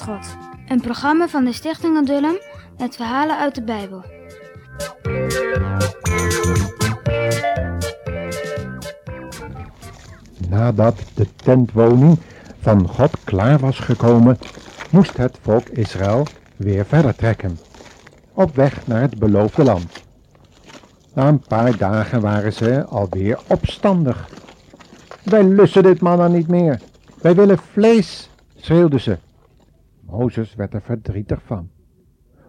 God. Een programma van de Stichting Adullam met verhalen uit de Bijbel. Nadat de tentwoning van God klaar was gekomen, moest het volk Israël weer verder trekken, op weg naar het beloofde land. Na een paar dagen waren ze alweer opstandig. Wij lussen dit manna niet meer. Wij willen vlees, schreeuwden ze. Mozes werd er verdrietig van.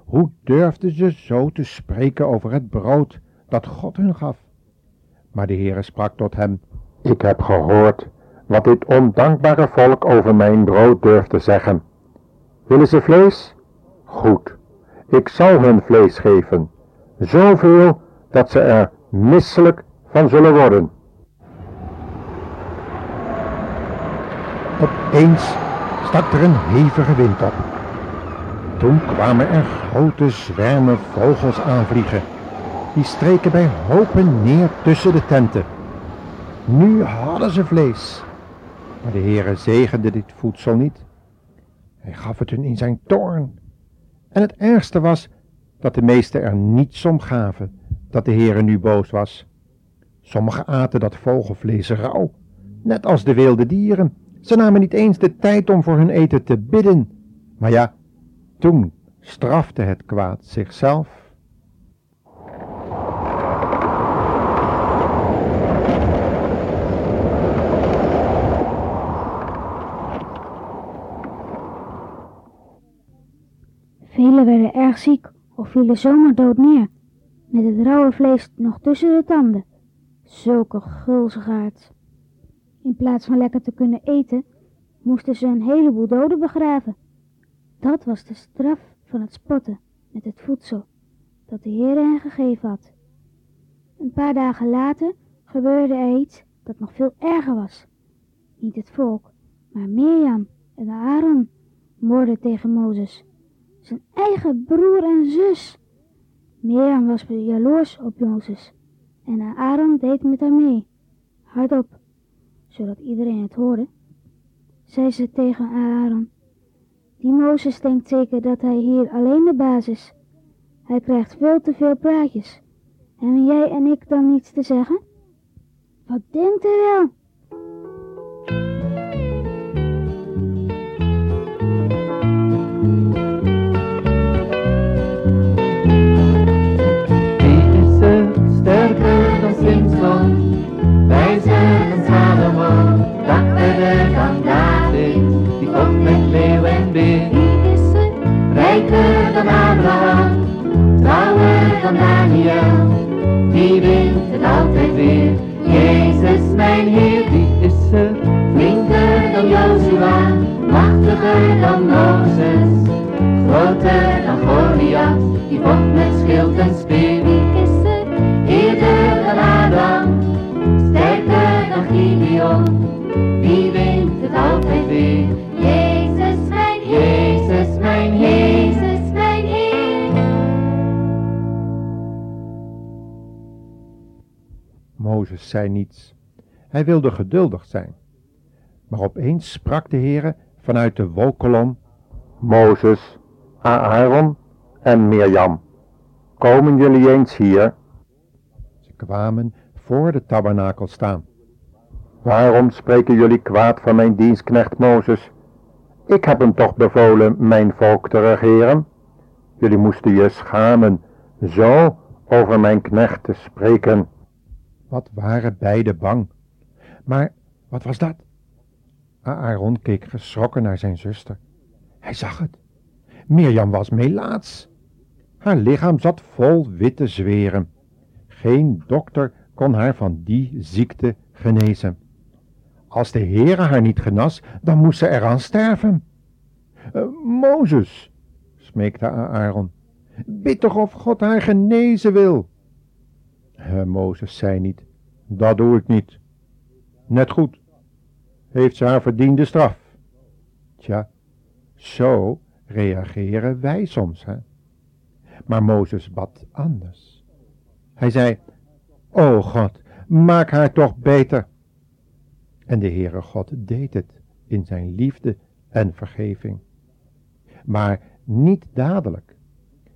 Hoe durfden ze zo te spreken over het brood dat God hun gaf? Maar de Heere sprak tot hem, Ik heb gehoord wat dit ondankbare volk over mijn brood durft te zeggen. Willen ze vlees? Goed, ik zal hun vlees geven, zoveel dat ze er misselijk van zullen worden. Opeens stak er een hevige wind op. Toen kwamen er grote zwermen vogels aanvliegen. Die streken bij hopen neer tussen de tenten. Nu hadden ze vlees. Maar de Heere zegende dit voedsel niet. Hij gaf het hun in zijn toorn. En het ergste was dat de meesten er niets om gaven dat de Heere nu boos was. Sommigen aten dat vogelvlees rauw, net als de wilde dieren. Ze namen niet eens de tijd om voor hun eten te bidden. Maar ja, toen strafte het kwaad zichzelf. Velen werden erg ziek of vielen zomaar dood neer, met het rauwe vlees nog tussen de tanden. Zulke gulzigaards. In plaats van lekker te kunnen eten, moesten ze een heleboel doden begraven. Dat was de straf van het spotten met het voedsel dat de Heer hen gegeven had. Een paar dagen later gebeurde er iets dat nog veel erger was. Niet het volk, maar Mirjam en Aaron moorden tegen Mozes, zijn eigen broer en zus. Mirjam was jaloers op Mozes en Aaron deed met haar mee, hardop, zodat iedereen het hoorde. Zei ze tegen Aaron, die Mozes denkt zeker dat hij hier alleen de baas is. Hij krijgt veel te veel praatjes. En jij en ik dan niets te zeggen? Wat denkt hij wel? Die wint het altijd weer? Jezus mijn Heer, wie is er flinker dan Joshua, machtiger dan Mozes zei niets. Hij wilde geduldig zijn. Maar opeens sprak de Heere vanuit de wolkolom. Mozes, Aaron en Mirjam, komen jullie eens hier? Ze kwamen voor de tabernakel staan. Waarom spreken jullie kwaad van mijn dienstknecht Mozes? Ik heb hem toch bevolen mijn volk te regeren? Jullie moesten je schamen zo over mijn knecht te spreken. Wat waren beiden bang. Maar wat was dat? Aaron keek geschrokken naar zijn zuster. Hij zag het. Mirjam was melaats. Haar lichaam zat vol witte zweren. Geen dokter kon haar van die ziekte genezen. Als de Heere haar niet genas, dan moest ze eraan sterven. Uh, Mozes, smeekte Aaron, bid toch of God haar genezen wil. Mozes zei niet, dat doe ik niet. Net goed, heeft ze haar verdiende straf. Tja, zo reageren wij soms, hè. Maar Mozes bad anders. Hij zei, O God, maak haar toch beter. En de Heere God deed het in zijn liefde en vergeving. maar niet dadelijk.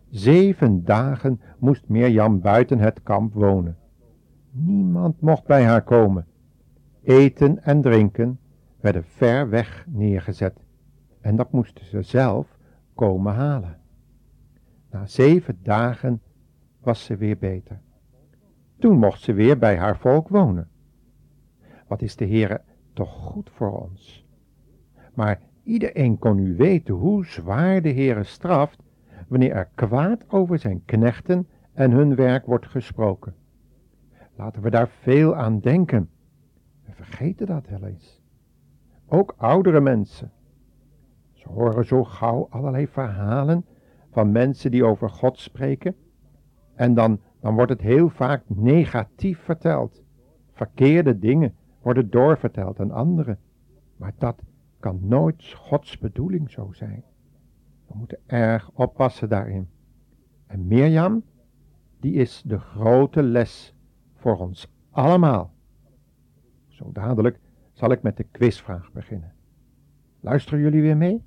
Zeven dagen moest Mirjam buiten het kamp wonen. Niemand mocht bij haar komen. Eten en drinken werden ver weg neergezet en dat moesten ze zelf komen halen. Na zeven dagen was ze weer beter. Toen mocht ze weer bij haar volk wonen. Wat is de Heere toch goed voor ons? Maar iedereen kon nu weten hoe zwaar de Heere straft wanneer er kwaad over zijn knechten en hun werk wordt gesproken. Laten we daar veel aan denken. We vergeten dat wel eens. Ook oudere mensen. Ze horen zo gauw allerlei verhalen van mensen die over God spreken. En dan, dan wordt het heel vaak negatief verteld. Verkeerde dingen worden doorverteld aan anderen. Maar dat kan nooit Gods bedoeling zo zijn. We moeten erg oppassen daarin. En Mirjam, die is de grote les voor ons allemaal. Zo dadelijk zal ik met de quizvraag beginnen. Luisteren jullie weer mee?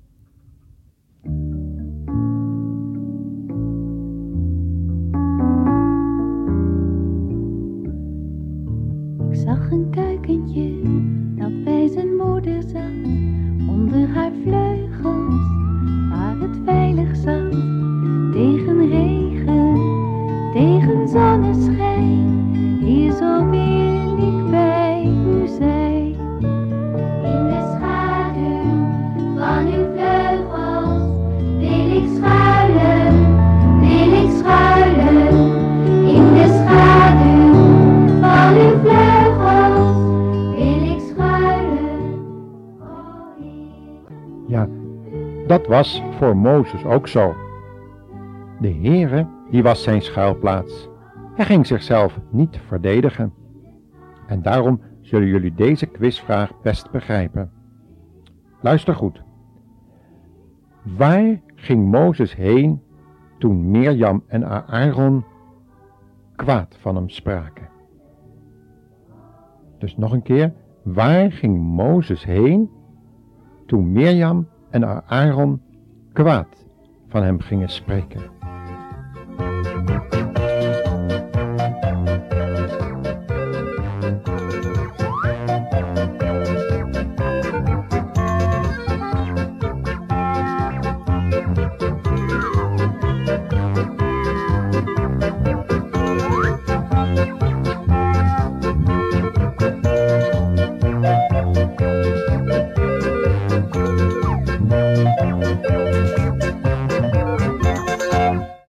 Was voor Mozes ook zo. De Heere, die was zijn schuilplaats. Hij ging zichzelf niet verdedigen. En daarom zullen jullie deze quizvraag best begrijpen. Luister goed. Waar ging Mozes heen toen Mirjam en Aaron kwaad van hem spraken? Dus nog een keer, waar ging Mozes heen toen Mirjam en Aaron kwaad van hem gingen spreken?